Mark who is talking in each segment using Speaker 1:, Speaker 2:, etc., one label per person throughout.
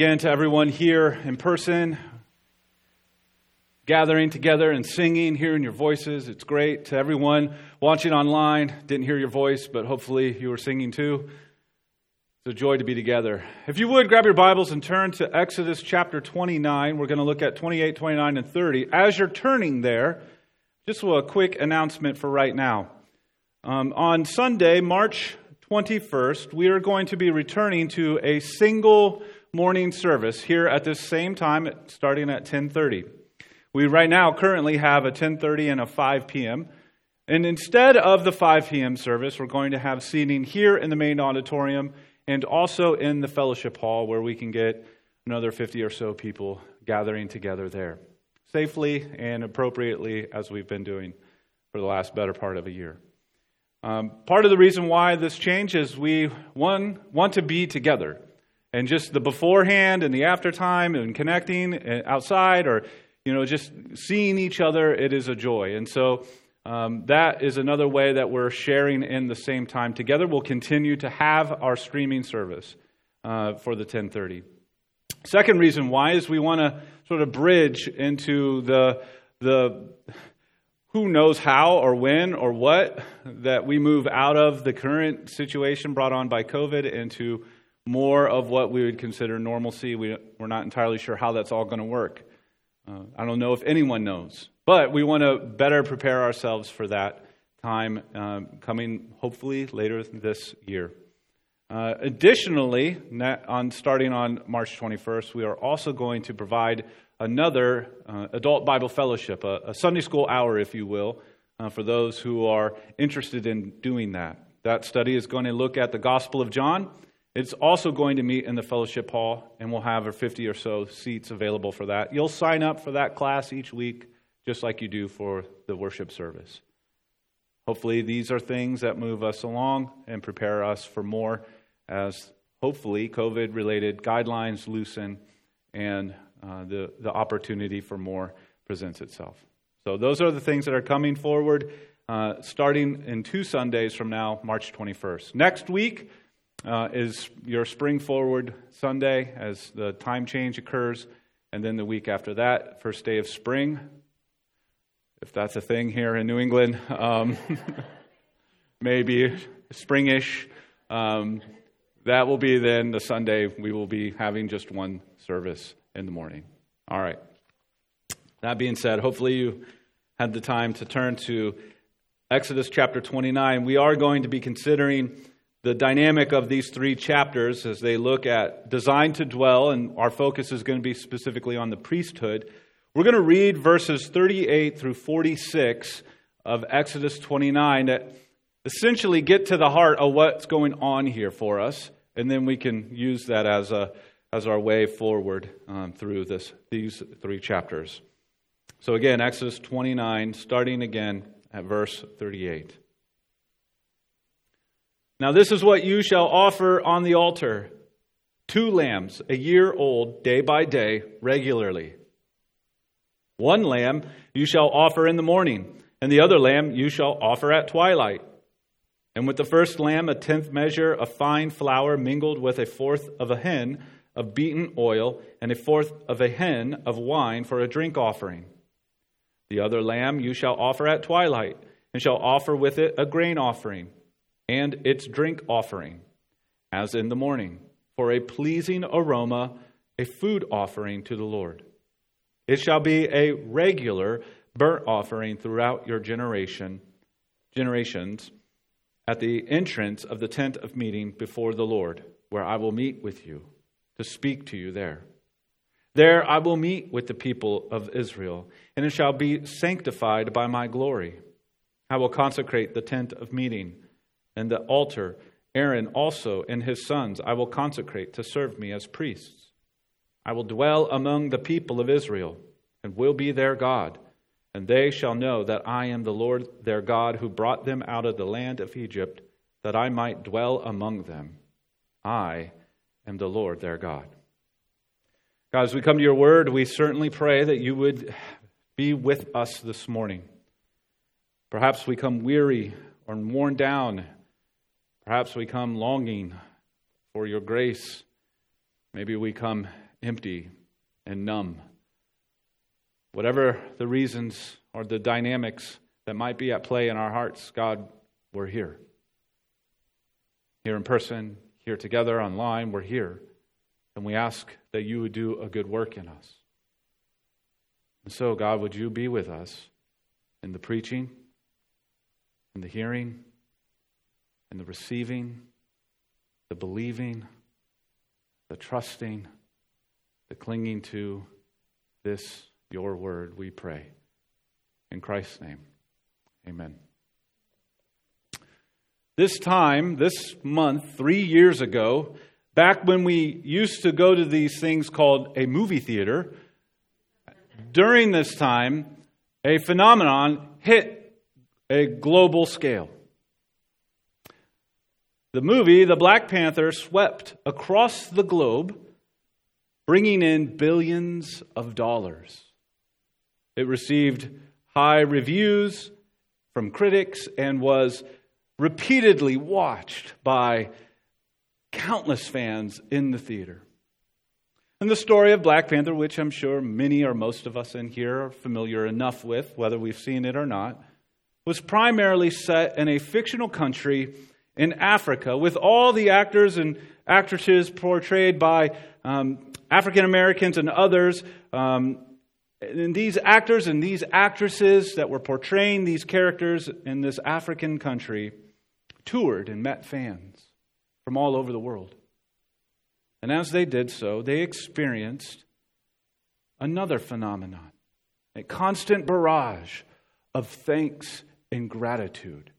Speaker 1: again to everyone here in person, gathering together and singing, hearing your voices. It's great. To everyone watching online, didn't hear your voice, but hopefully you were singing too. It's a joy to be together. If you would, grab your Bibles and turn to Exodus chapter 29. We're going to look at 28, 29, and 30. As you're turning there, just a quick announcement for right now. Um, on Sunday, March 21st, we are going to be returning to a single morning service here at this same time, starting at 10:30. We right now currently have a 10:30 and a 5 p.m. And instead of the 5 p.m. service, we're going to have seating here in the main auditorium and also in the fellowship hall where we can get another 50 or so people gathering together there safely and appropriately as we've been doing for the last better part of a year. Um, part of the reason why this change is we, one, want to be together. And just the beforehand and the after time and connecting uh, outside or, you know, just seeing each other, it is a joy. And so um, that is another way that we're sharing in the same time together. We'll continue to have our streaming service uh, for the 1030. Second reason why is we want to sort of bridge into the, the who knows how or when or what that we move out of the current situation brought on by COVID into more of what we would consider normalcy. We, we're not entirely sure how that's all going to work. Uh, I don't know if anyone knows, but we want to better prepare ourselves for that time um, coming hopefully later this year. Uh, additionally, on starting on March 21st, we are also going to provide another uh, adult Bible fellowship, a, a, Sunday school hour, if you will, uh, for those who are interested in doing that. That study is going to look at the Gospel of John. It's also going to meet in the fellowship hall, and we'll have 50 or so seats available for that. You'll sign up for that class each week, just like you do for the worship service. Hopefully, these are things that move us along and prepare us for more as hopefully COVID related guidelines loosen and uh, the, the opportunity for more presents itself. So, those are the things that are coming forward uh, starting in two Sundays from now, March 21st. Next week uh, is your Spring Forward Sunday as the time change occurs. And then the week after that, first day of spring, if that's a thing here in New England, um, maybe springish. Um, that will be then the Sunday we will be having just one service in the morning. All right. That being said, hopefully you had the time to turn to Exodus chapter 29. We are going to be considering the dynamic of these three chapters as they look at designed to dwell, and our focus is going to be specifically on the priesthood. We're going to read verses 38 through 46 of Exodus 29 that essentially get to the heart of what's going on here for us, and then we can use that as a as our way forward um, through this, these three chapters. So, again, Exodus 29, starting again at verse 38. Now, this is what you shall offer on the altar two lambs, a year old, day by day, regularly. One lamb you shall offer in the morning, and the other lamb you shall offer at twilight. And with the first lamb, a tenth measure of fine flour mingled with a fourth of a hin of beaten oil, and a fourth of a hin of wine for a drink offering. The other lamb you shall offer at twilight, and shall offer with it a grain offering, and its drink offering, as in the morning, for a pleasing aroma, a food offering to the Lord. It shall be a regular burnt offering throughout your generation, generations, at the entrance of the tent of meeting before the Lord, where I will meet with you to speak to you there. There I will meet with the people of Israel, and it shall be sanctified by my glory. I will consecrate the tent of meeting and the altar. Aaron also and his sons I will consecrate to serve me as priests. I will dwell among the people of Israel and will be their God, and they shall know that I am the Lord their God who brought them out of the land of Egypt, that I might dwell among them. I am the Lord their God. God, as we come to your word, we certainly pray that you would be with us this morning. Perhaps we come weary or worn down. Perhaps we come longing for your grace. Maybe we come empty and numb. Whatever the reasons or the dynamics that might be at play in our hearts, God, we're here. Here in person, here together online, we're here. And we ask that you would do a good work in us. And so, God, would you be with us in the preaching, in the hearing, in the receiving, the believing, the trusting, the clinging to this, your word, we pray. In Christ's name, amen. This time, this month, three years ago, back when we used to go to these things called a movie theater, during this time, a phenomenon hit a global scale. The movie, The Black Panther, swept across the globe, bringing in billions of dollars. It received high reviews from critics and was repeatedly watched by countless fans in the theater. And the story of Black Panther, which I'm sure many or most of us in here are familiar enough with, whether we've seen it or not, was primarily set in a fictional country in Africa with all the actors and actresses portrayed by um, African Americans and others. Um, and these actors and these actresses that were portraying these characters in this African country toured and met fans from all over the world. And as they did so, they experienced another phenomenon a constant barrage of thanks and gratitude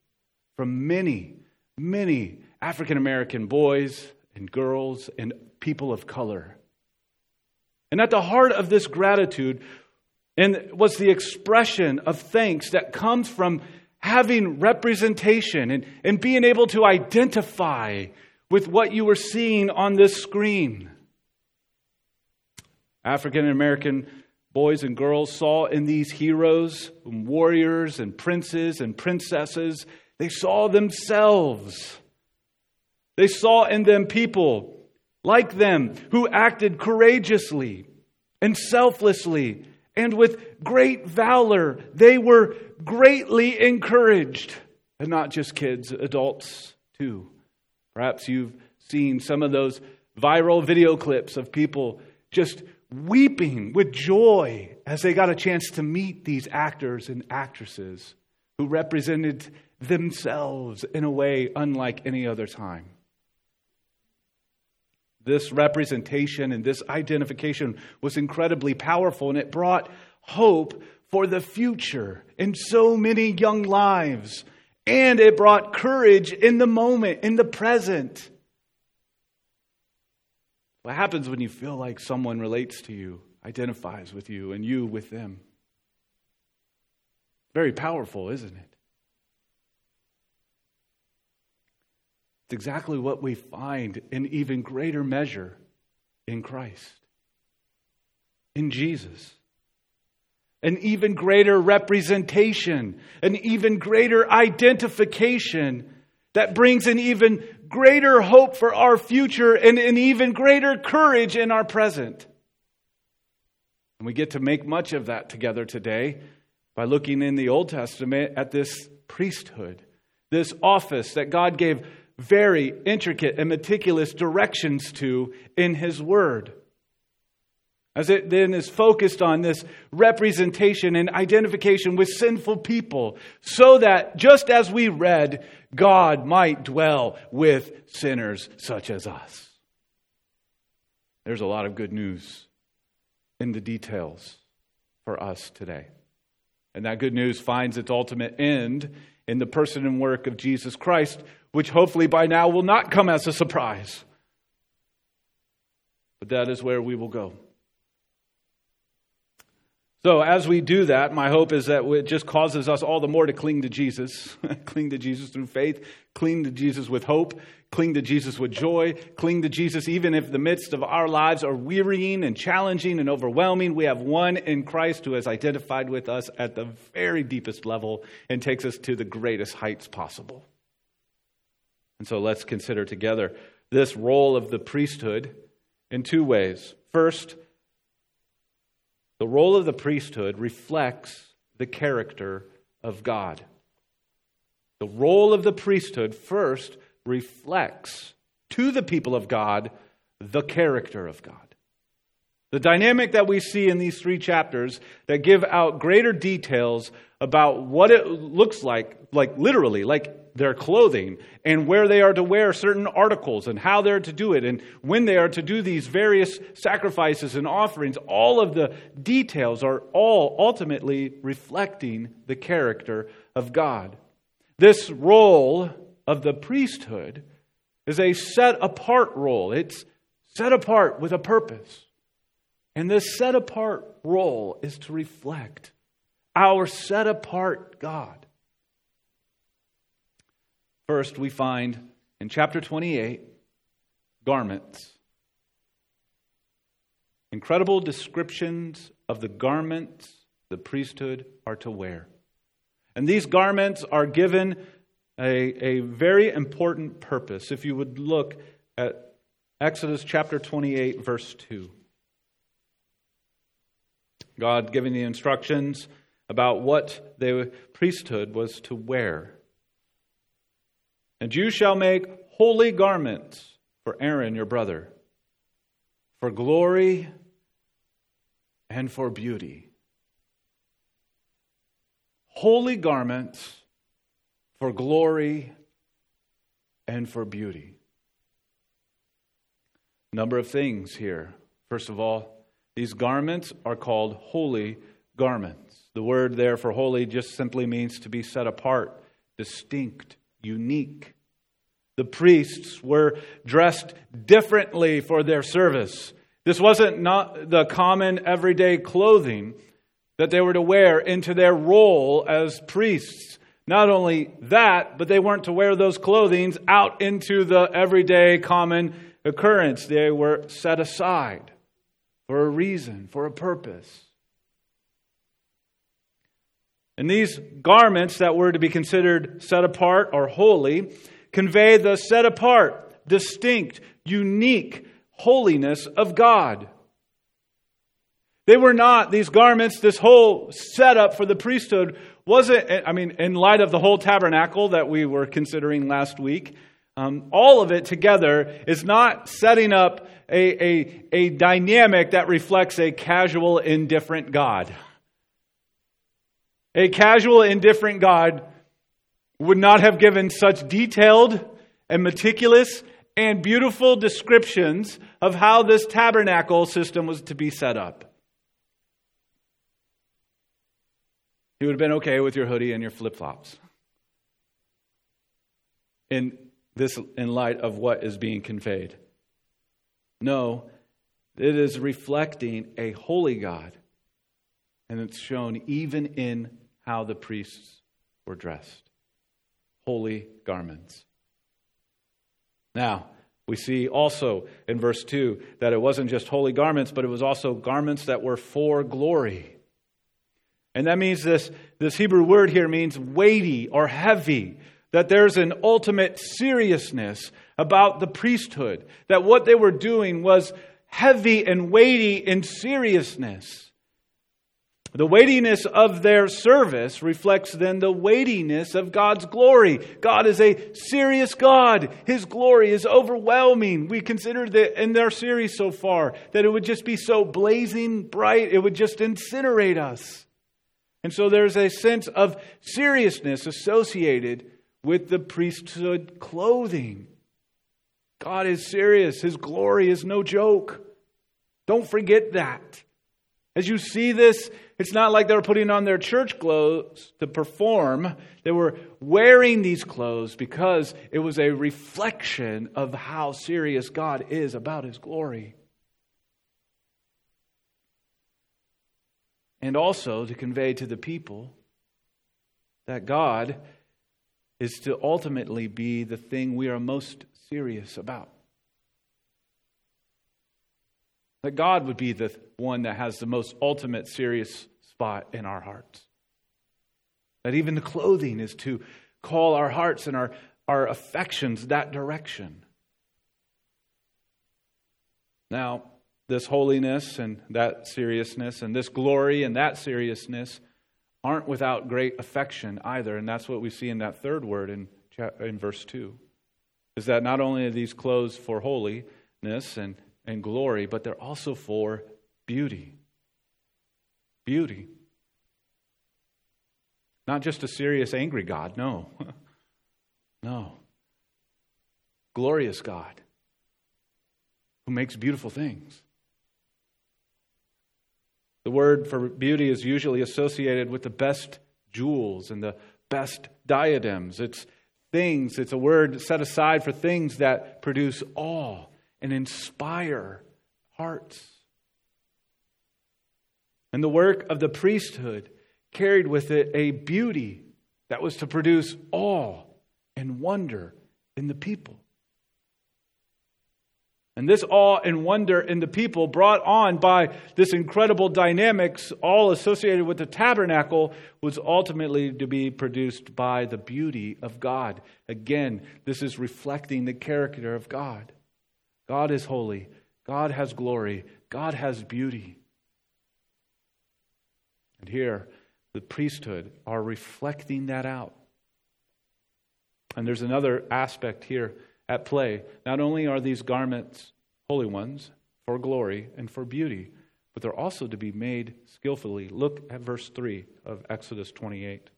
Speaker 1: from many many African American boys and girls and people of color. And at the heart of this gratitude and was the expression of thanks that comes from having representation and, and being able to identify with what you were seeing on this screen. African American boys and girls saw in these heroes, and warriors, and princes and princesses they saw themselves. They saw in them people like them who acted courageously and selflessly and with great valor. They were greatly encouraged. And not just kids, adults too. Perhaps you've seen some of those viral video clips of people just weeping with joy as they got a chance to meet these actors and actresses who represented themselves in a way unlike any other time. This representation and this identification was incredibly powerful, and it brought hope for the future in so many young lives. And it brought courage in the moment, in the present. What happens when you feel like someone relates to you, identifies with you, and you with them? Very powerful, isn't it? It's exactly what we find in even greater measure in Christ, in Jesus. An even greater representation, an even greater identification that brings an even greater hope for our future and an even greater courage in our present. And we get to make much of that together today by looking in the Old Testament at this priesthood, this office that God gave very intricate and meticulous directions to in His Word. As it then is focused on this representation and identification with sinful people, so that just as we read, God might dwell with sinners such as us. There's a lot of good news in the details for us today. And that good news finds its ultimate end in the person and work of Jesus Christ, which hopefully by now will not come as a surprise. But that is where we will go. So, as we do that, my hope is that it just causes us all the more to cling to Jesus, cling to Jesus through faith, cling to Jesus with hope, cling to Jesus with joy, cling to Jesus even if the midst of our lives are wearying and challenging and overwhelming. We have one in Christ who has identified with us at the very deepest level and takes us to the greatest heights possible. And so let's consider together this role of the priesthood in two ways. First, the role of the priesthood reflects the character of God. The role of the priesthood first reflects to the people of God the character of God. The dynamic that we see in these three chapters that give out greater details about what it looks like, like literally, like their clothing, and where they are to wear certain articles, and how they're to do it, and when they are to do these various sacrifices and offerings. All of the details are all ultimately reflecting the character of God. This role of the priesthood is a set apart role, it's set apart with a purpose. And this set apart role is to reflect our set apart God. First, we find in chapter 28 garments. Incredible descriptions of the garments the priesthood are to wear. And these garments are given a, a very important purpose. If you would look at Exodus chapter 28, verse 2. God giving the instructions about what the priesthood was to wear. And you shall make holy garments for Aaron your brother, for glory and for beauty. Holy garments for glory and for beauty. Number of things here. First of all, these garments are called holy garments. The word there for holy just simply means to be set apart, distinct, unique. The priests were dressed differently for their service. This wasn't not the common everyday clothing that they were to wear into their role as priests. Not only that, but they weren't to wear those clothings out into the everyday common occurrence. They were set aside for a reason, for a purpose. And these garments that were to be considered set apart or holy convey the set apart, distinct, unique holiness of God. They were not, these garments, this whole setup for the priesthood wasn't, I mean, in light of the whole tabernacle that we were considering last week, um, all of it together is not setting up a, a, a dynamic that reflects a casual, indifferent God. A casual, indifferent God would not have given such detailed and meticulous and beautiful descriptions of how this tabernacle system was to be set up. He would have been okay with your hoodie and your flip flops. And this in light of what is being conveyed. No, it is reflecting a holy God. And it's shown even in how the priests were dressed holy garments. Now, we see also in verse 2 that it wasn't just holy garments, but it was also garments that were for glory. And that means this, this Hebrew word here means weighty or heavy that there's an ultimate seriousness about the priesthood, that what they were doing was heavy and weighty in seriousness. The weightiness of their service reflects then the weightiness of God's glory. God is a serious God. His glory is overwhelming. We considered that in their series so far that it would just be so blazing bright, it would just incinerate us. And so there's a sense of seriousness associated with the priesthood clothing. God is serious. His glory is no joke. Don't forget that. As you see this, it's not like they were putting on their church clothes to perform. They were wearing these clothes because it was a reflection of how serious God is about His glory. And also to convey to the people that God is to ultimately be the thing we are most serious about. That God would be the one that has the most ultimate serious spot in our hearts. That even the clothing is to call our hearts and our, our affections that direction. Now, this holiness and that seriousness, and this glory and that seriousness aren't without great affection either. And that's what we see in that third word in, in verse 2. Is that not only are these clothes for holiness and, and glory, but they're also for beauty. Beauty. Not just a serious, angry God, no. no. Glorious God who makes beautiful things. The word for beauty is usually associated with the best jewels and the best diadems. It's things, it's a word set aside for things that produce awe and inspire hearts. And the work of the priesthood carried with it a beauty that was to produce awe and wonder in the people. And this awe and wonder in the people, brought on by this incredible dynamics, all associated with the tabernacle, was ultimately to be produced by the beauty of God. Again, this is reflecting the character of God. God is holy, God has glory, God has beauty. And here, the priesthood are reflecting that out. And there's another aspect here at play. Not only are these garments holy ones for glory and for beauty, but they're also to be made skillfully. Look at verse 3 of Exodus 28.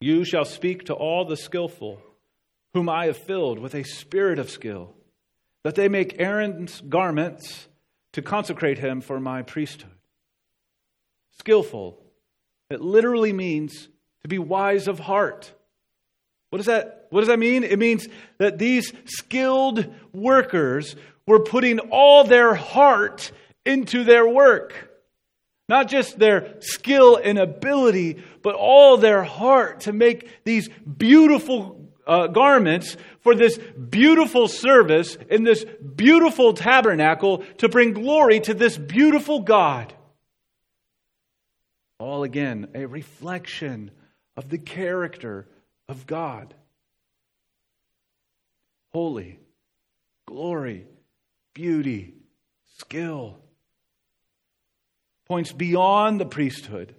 Speaker 1: You shall speak to all the skillful, whom I have filled with a spirit of skill, that they make Aaron's garments to consecrate him for my priesthood. Skillful, it literally means to be wise of heart. What does that, what does that mean? It means that these skilled workers were putting all their heart into their work. Not just their skill and ability, but all their heart to make these beautiful uh, garments for this beautiful service in this beautiful tabernacle to bring glory to this beautiful God. All again, a reflection of the character of God. Holy, glory, beauty, skill. Points beyond the priesthood,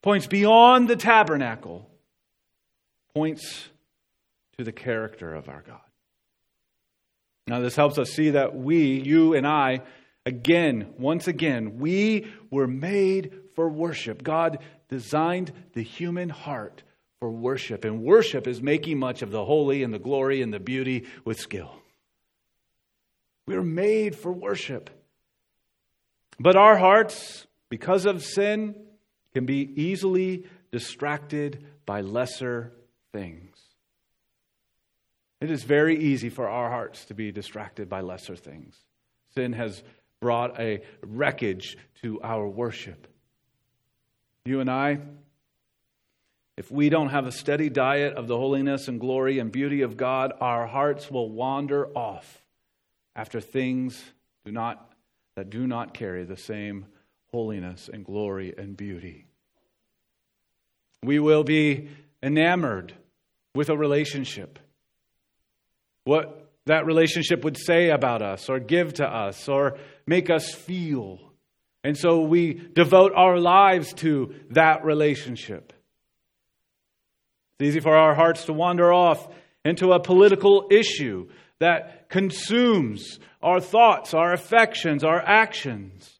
Speaker 1: points beyond the tabernacle, points to the character of our God. Now, this helps us see that we, you and I, again, once again, we were made for worship. God designed the human heart for worship. And worship is making much of the holy and the glory and the beauty with skill. We're made for worship. But our hearts, because of sin, can be easily distracted by lesser things. It is very easy for our hearts to be distracted by lesser things. Sin has brought a wreckage to our worship. You and I, if we don't have a steady diet of the holiness and glory and beauty of God, our hearts will wander off after things do not, that do not carry the same holiness and glory and beauty. We will be enamored with a relationship. What that relationship would say about us or give to us or make us feel. And so we devote our lives to that relationship. It's easy for our hearts to wander off into a political issue that consumes our thoughts, our affections, our actions.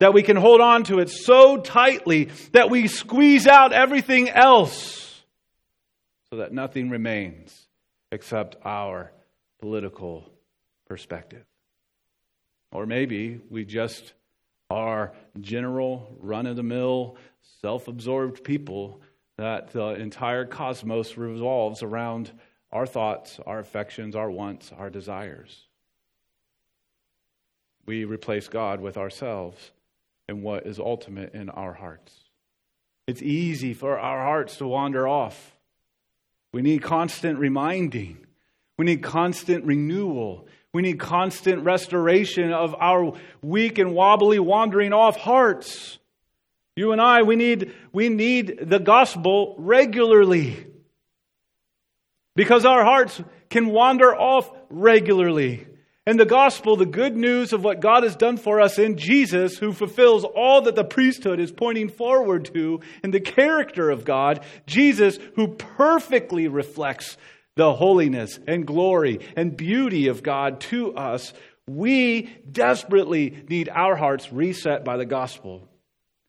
Speaker 1: That we can hold on to it so tightly that we squeeze out everything else so that nothing remains except our political perspective. Or maybe we just are general, run of the mill, self absorbed people that the entire cosmos revolves around our thoughts, our affections, our wants, our desires. We replace God with ourselves and what is ultimate in our hearts. It's easy for our hearts to wander off. We need constant reminding. We need constant renewal. We need constant restoration of our weak and wobbly, wandering off hearts. You and I, we need, we need the gospel regularly. Because our hearts can wander off regularly. And the gospel, the good news of what God has done for us in Jesus, who fulfills all that the priesthood is pointing forward to in the character of God, Jesus, who perfectly reflects the holiness and glory and beauty of God to us, we desperately need our hearts reset by the gospel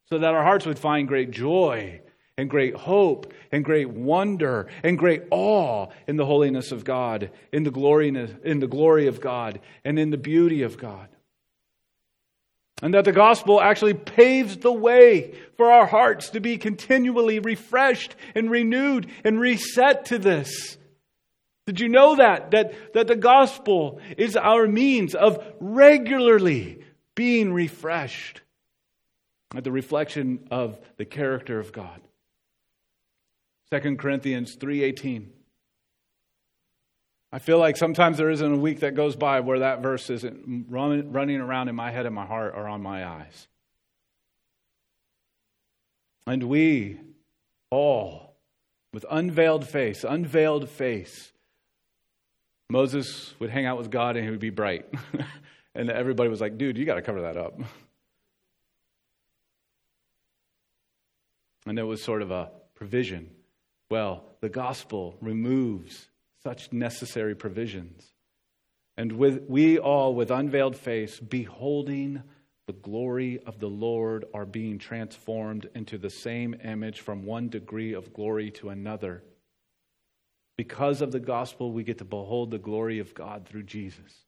Speaker 1: so that our hearts would find great joy and great hope and great wonder and great awe in the holiness of God, in the glory, in the glory of God, and in the beauty of God. And that the gospel actually paves the way for our hearts to be continually refreshed and renewed and reset to this. Did you know that? That, that the gospel is our means of regularly being refreshed at the reflection of the character of God. 2 Corinthians 3:18. I feel like sometimes there isn't a week that goes by where that verse isn't running around in my head and my heart or on my eyes. And we all, with unveiled face, unveiled face, Moses would hang out with God and he would be bright. and everybody was like, dude, you got to cover that up. And it was sort of a provision well, the gospel removes such necessary provisions. And with, we all, with unveiled face, beholding the glory of the Lord, are being transformed into the same image from one degree of glory to another. Because of the gospel, we get to behold the glory of God through Jesus.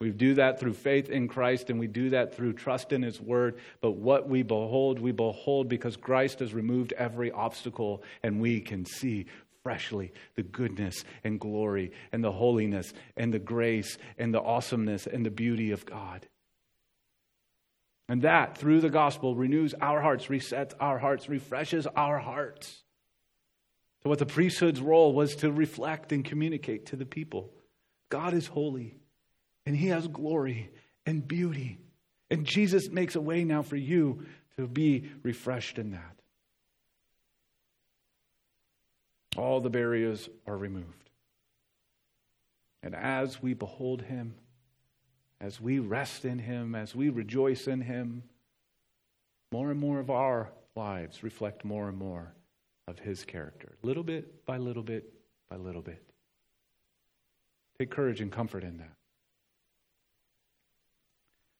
Speaker 1: We do that through faith in Christ and we do that through trust in His Word. But what we behold, we behold because Christ has removed every obstacle and we can see freshly the goodness and glory and the holiness and the grace and the awesomeness and the beauty of God. And that, through the gospel, renews our hearts, resets our hearts, refreshes our hearts. So, what the priesthood's role was to reflect and communicate to the people God is holy and He has glory and beauty. And Jesus makes a way now for you to be refreshed in that. All the barriers are removed. And as we behold Him, as we rest in Him, as we rejoice in Him, more and more of our lives reflect more and more of His character, little bit by little bit by little bit. Take courage and comfort in that.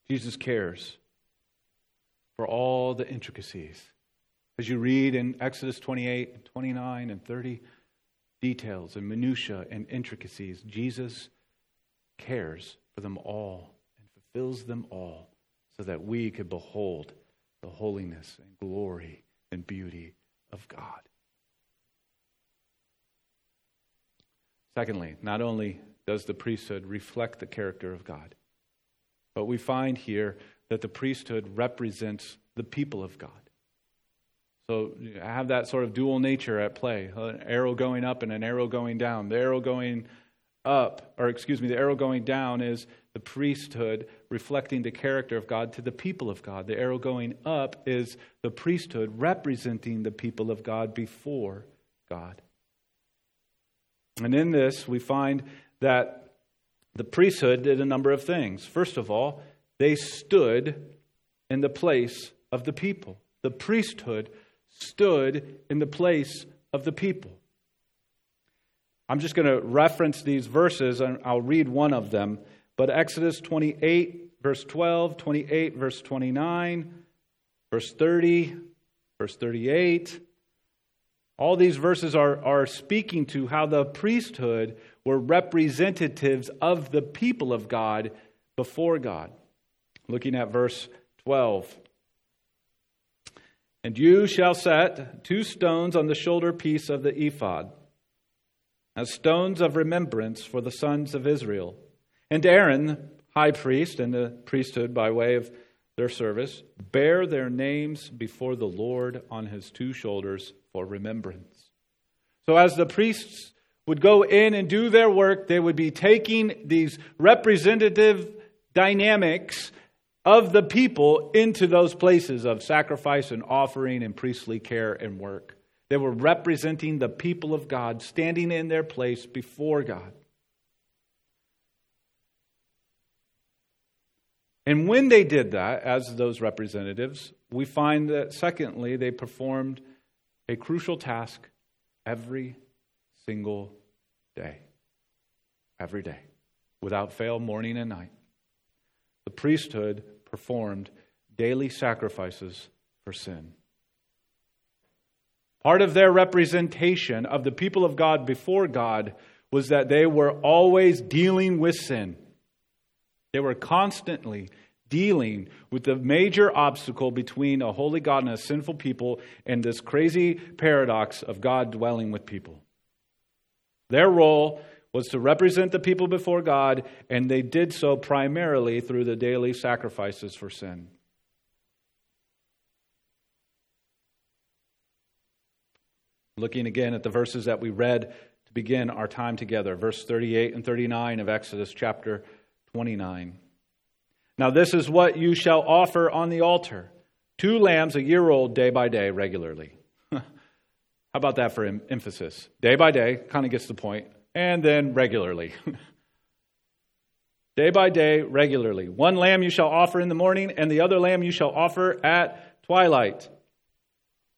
Speaker 1: Jesus cares for all the intricacies. As you read in Exodus 28 and 29 and 30, details and minutiae and intricacies, Jesus cares for them all and fulfills them all so that we could behold the holiness and glory and beauty of God. Secondly, not only does the priesthood reflect the character of God, but we find here that the priesthood represents the people of God. So I have that sort of dual nature at play an arrow going up and an arrow going down. The arrow going up, or excuse me, the arrow going down is the priesthood reflecting the character of God to the people of God. The arrow going up is the priesthood representing the people of God before God. And in this, we find that the priesthood did a number of things. First of all, they stood in the place of the people. The priesthood stood in the place of the people. I'm just going to reference these verses and I'll read one of them. But Exodus 28, verse 12, 28, verse 29, verse 30, verse 38. All these verses are, are speaking to how the priesthood were representatives of the people of God before God. Looking at verse 12. And you shall set two stones on the shoulder piece of the ephod, as stones of remembrance for the sons of Israel. And Aaron, high priest, and the priesthood by way of their service, bear their names before the Lord on his two shoulders for remembrance. So, as the priests would go in and do their work, they would be taking these representative dynamics of the people into those places of sacrifice and offering and priestly care and work. They were representing the people of God, standing in their place before God. And when they did that, as those representatives, we find that, secondly, they performed a crucial task every single day. Every day, without fail, morning and night. The priesthood performed daily sacrifices for sin. Part of their representation of the people of God before God was that they were always dealing with sin. They were constantly dealing with the major obstacle between a holy God and a sinful people and this crazy paradox of God dwelling with people. Their role was to represent the people before God, and they did so primarily through the daily sacrifices for sin. Looking again at the verses that we read to begin our time together, verse 38 and 39 of Exodus chapter 29. Now, this is what you shall offer on the altar two lambs a year old, day by day, regularly. How about that for emphasis? Day by day, kind of gets the point, and then regularly. day by day, regularly. One lamb you shall offer in the morning, and the other lamb you shall offer at twilight.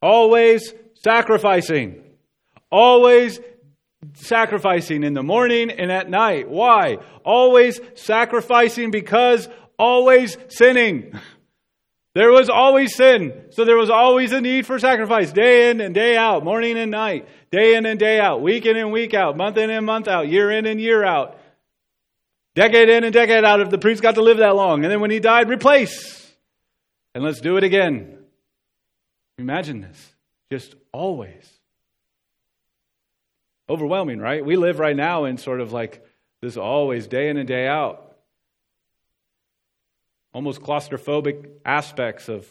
Speaker 1: Always sacrificing. Always sacrificing in the morning and at night. Why? Always sacrificing because always sinning. There was always sin. So there was always a need for sacrifice, day in and day out, morning and night, day in and day out, week in and week out, month in and month out, year in and year out, decade in and decade out if the priest got to live that long. And then when he died, replace. And let's do it again. Imagine this. Just always. Overwhelming, right? We live right now in sort of like this always, day in and day out almost claustrophobic aspects of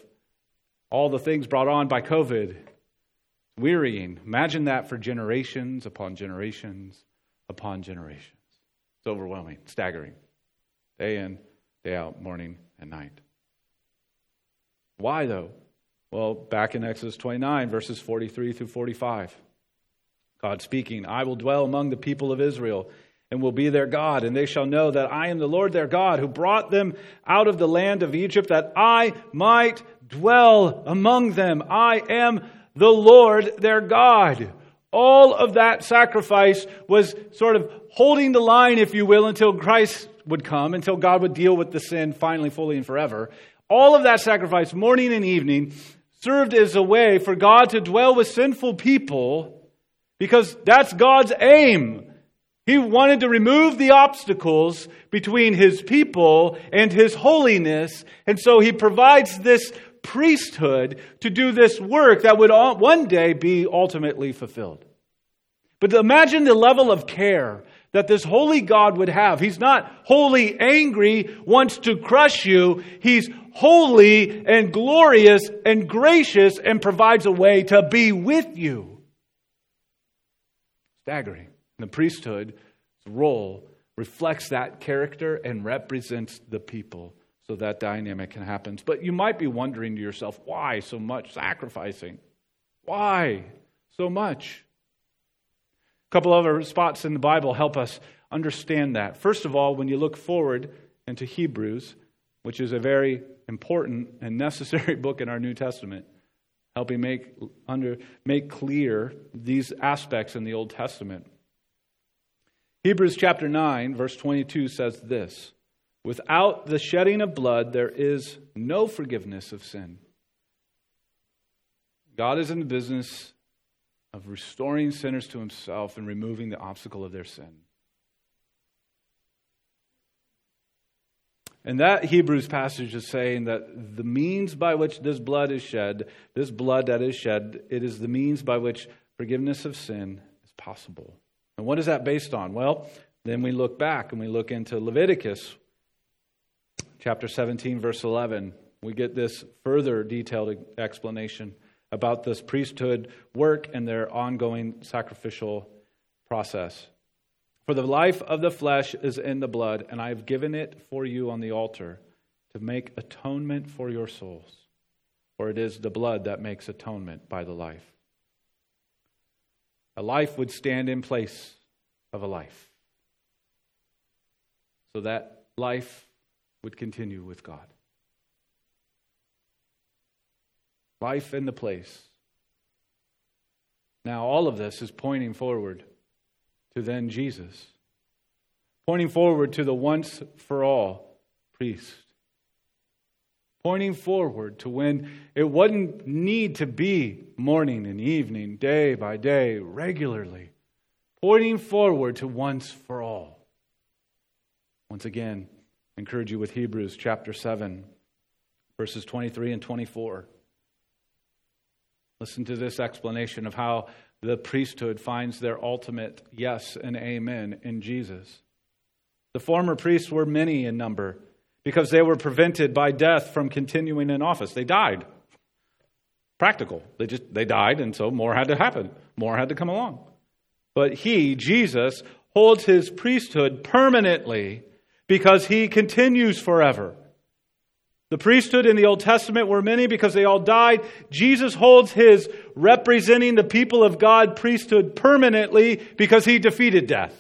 Speaker 1: all the things brought on by COVID. Wearying. Imagine that for generations upon generations upon generations. It's overwhelming, staggering. Day in, day out, morning and night. Why, though? Well, back in Exodus 29, verses 43 through 45, God speaking, I will dwell among the people of Israel and will be their God. And they shall know that I am the Lord their God, who brought them out of the land of Egypt, that I might dwell among them. I am the Lord their God. All of that sacrifice was sort of holding the line, if you will, until Christ would come, until God would deal with the sin finally, fully, and forever. All of that sacrifice, morning and evening, served as a way for God to dwell with sinful people because that's God's aim. He wanted to remove the obstacles between his people and his holiness. And so he provides this priesthood to do this work that would one day be ultimately fulfilled. But imagine the level of care that this holy God would have. He's not wholly angry, wants to crush you. He's holy and glorious and gracious and provides a way to be with you. Staggering. The priesthood's role reflects that character and represents the people so that dynamic can happen. But you might be wondering to yourself, why so much sacrificing? Why so much? A couple other spots in the Bible help us understand that. First of all, when you look forward into Hebrews, which is a very important and necessary book in our New Testament, helping make, under, make clear these aspects in the Old Testament. Hebrews chapter 9, verse 22 says this Without the shedding of blood, there is no forgiveness of sin. God is in the business of restoring sinners to himself and removing the obstacle of their sin. And that Hebrews passage is saying that the means by which this blood is shed, this blood that is shed, it is the means by which forgiveness of sin is possible. And what is that based on? Well, then we look back and we look into Leviticus chapter 17, verse 11. We get this further detailed explanation about this priesthood work and their ongoing sacrificial process. For the life of the flesh is in the blood, and I have given it for you on the altar to make atonement for your souls. For it is the blood that makes atonement by the life. A life would stand in place of a life. So that life would continue with God. Life in the place. Now, all of this is pointing forward to then Jesus, pointing forward to the once for all priest, pointing forward to when it wouldn't need to be morning and evening, day by day, regularly, pointing forward to once for all. Once again, I encourage you with Hebrews chapter 7, verses 23 and 24. Listen to this explanation of how the priesthood finds their ultimate yes and amen in Jesus. The former priests were many in number because they were prevented by death from continuing in office. They died. Practical. They just they died and so more had to happen. More had to come along. But he, Jesus, holds his priesthood permanently because he continues forever. The priesthood in the Old Testament were many because they all died. Jesus holds his representing the people of God priesthood permanently because he defeated death.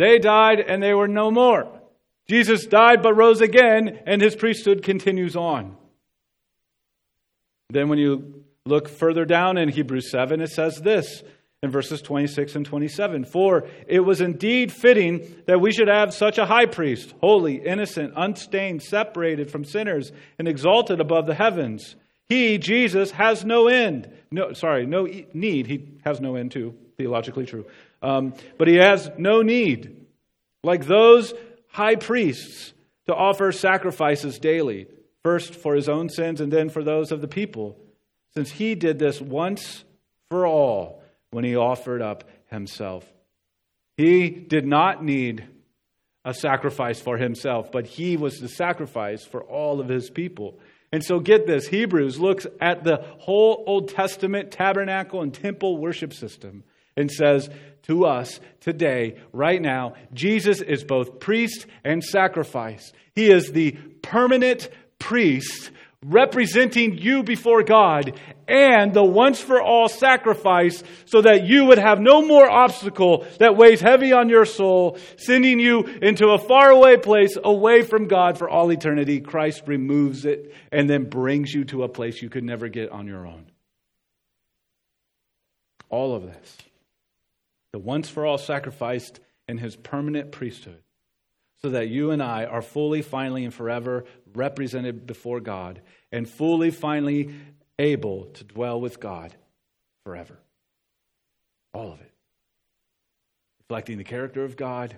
Speaker 1: They died and they were no more. Jesus died but rose again, and his priesthood continues on. Then, when you look further down in Hebrews 7, it says this in verses 26 and 27. For it was indeed fitting that we should have such a high priest, holy, innocent, unstained, separated from sinners, and exalted above the heavens. He, Jesus, has no end. No, sorry, no need. He has no end, too, theologically true. Um, but he has no need, like those high priests, to offer sacrifices daily, first for his own sins and then for those of the people, since he did this once for all when he offered up himself. He did not need a sacrifice for himself, but he was the sacrifice for all of his people. And so get this Hebrews looks at the whole Old Testament tabernacle and temple worship system and says to us today, right now, Jesus is both priest and sacrifice. He is the permanent priest representing you before God and the once for all sacrifice so that you would have no more obstacle that weighs heavy on your soul, sending you into a faraway place away from God for all eternity. Christ removes it and then brings you to a place you could never get on your own. All of this. The once for all sacrificed in his permanent priesthood so that you and I are fully, finally, and forever represented before God and fully, finally able to dwell with God forever. All of it. Reflecting the character of God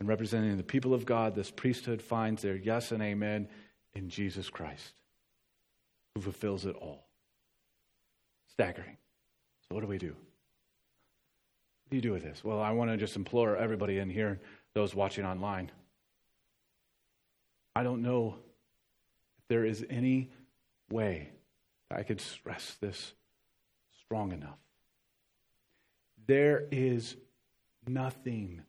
Speaker 1: and representing the people of God, this priesthood finds their yes and amen in Jesus Christ, who fulfills it all. Staggering. So, what do we do? What do you do with this? Well, I want to just implore everybody in here those watching online. I don't know if there is any way I could stress this strong enough. There is nothing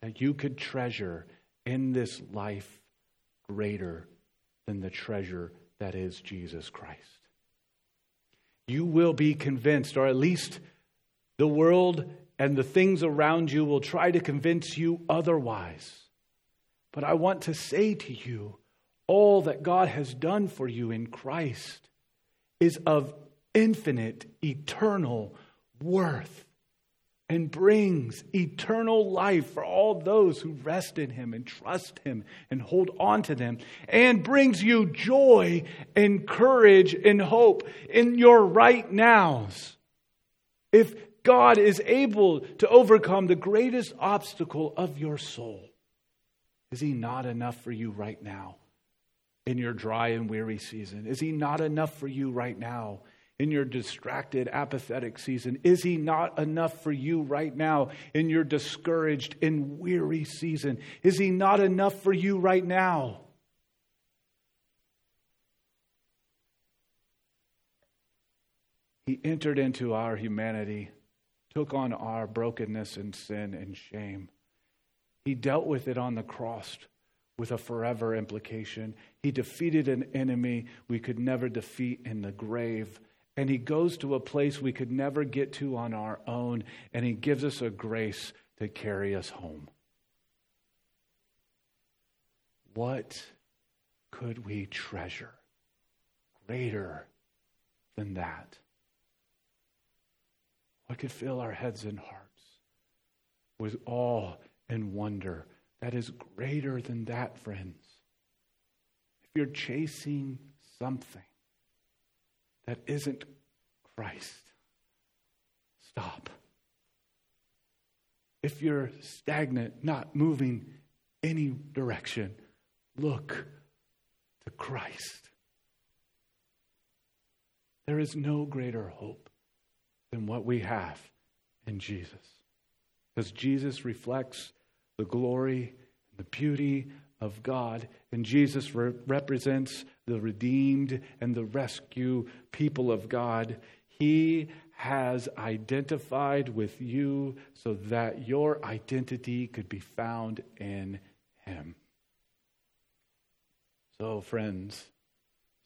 Speaker 1: that you could treasure in this life greater than the treasure that is Jesus Christ. You will be convinced, or at least the world and the things around you will try to convince you otherwise. But I want to say to you all that God has done for you in Christ is of infinite, eternal worth and brings eternal life for all those who rest in Him and trust Him and hold on to them, and brings you joy and courage and hope in your right nows. If God is able to overcome the greatest obstacle of your soul. Is He not enough for you right now in your dry and weary season? Is He not enough for you right now in your distracted, apathetic season? Is He not enough for you right now in your discouraged and weary season? Is He not enough for you right now? He entered into our humanity took on our brokenness and sin and shame. He dealt with it on the cross with a forever implication. He defeated an enemy we could never defeat in the grave And He goes to a place we could never get to on our own, and He gives us a grace to carry us home. What could we treasure greater than that? What could fill our heads and hearts with awe and wonder that is greater than that, friends? If you're chasing something that isn't Christ, stop. If you're stagnant, not moving any direction, look to Christ. There is no greater hope than what we have in Jesus. Because Jesus reflects the glory and the beauty of God, and Jesus re- represents the redeemed and the rescue people of God. He has identified with you so that your identity could be found in Him. So, friends,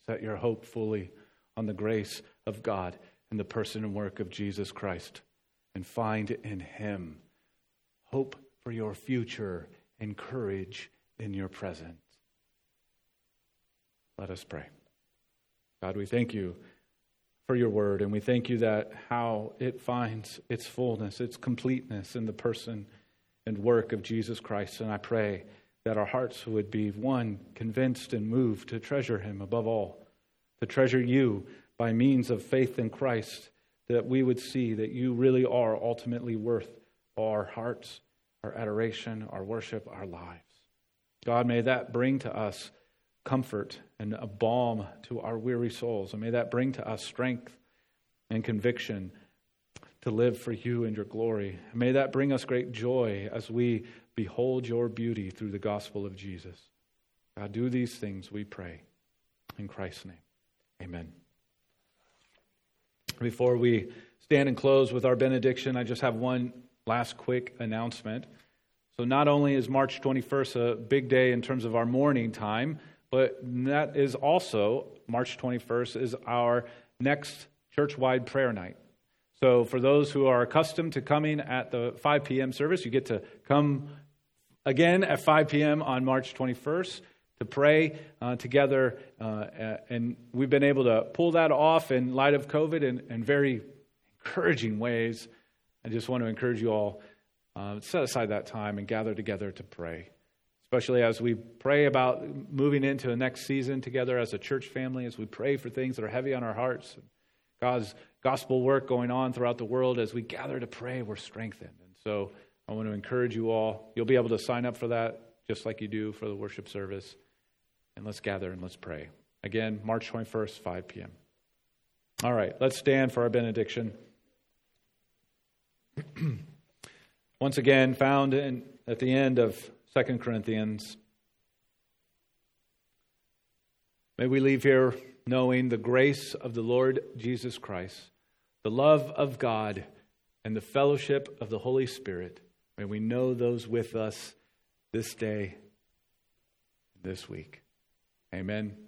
Speaker 1: set your hope fully on the grace of God and the person and work of Jesus Christ and find in Him hope for your future and courage in your present. Let us pray. God, we thank you for your word, and we thank you that how it finds its fullness, its completeness in the person and work of Jesus Christ. And I pray that our hearts would be, one, convinced and moved to treasure him above all, to treasure you by means of faith in Christ, that we would see that you really are ultimately worth our hearts, our adoration, our worship, our lives. God, may that bring to us comfort and a balm to our weary souls. And may that bring to us strength and conviction to live for you and your glory. May that bring us great joy as we behold your beauty through the gospel of Jesus. God, do these things, we pray. In Christ's name, amen. Before we stand and close with our benediction, I just have one last quick announcement. So, not only is March 21st a big day in terms of our morning time, but that is also, March 21st, is our next church wide prayer night. So, for those who are accustomed to coming at the 5 p.m. service, you get to come again at 5 p.m. on March 21st to pray uh, together. Uh, and we've been able to pull that off in light of COVID in, in very encouraging ways. I just want to encourage you all uh, set aside that time and gather together to pray especially as we pray about moving into the next season together as a church family, as we pray for things that are heavy on our hearts. God's gospel work going on throughout the world, as we gather to pray, we're strengthened. And so I want to encourage you all. You'll be able to sign up for that just like you do for the worship service. And let's gather and let's pray. Again, March 21st, 5 p.m. All right, let's stand for our benediction. Once again, found in, at the end of 2 Corinthians. May we leave here knowing the grace of the Lord Jesus Christ, the love of God, and the fellowship of the Holy Spirit. May we know those with us this day, this week. Amen.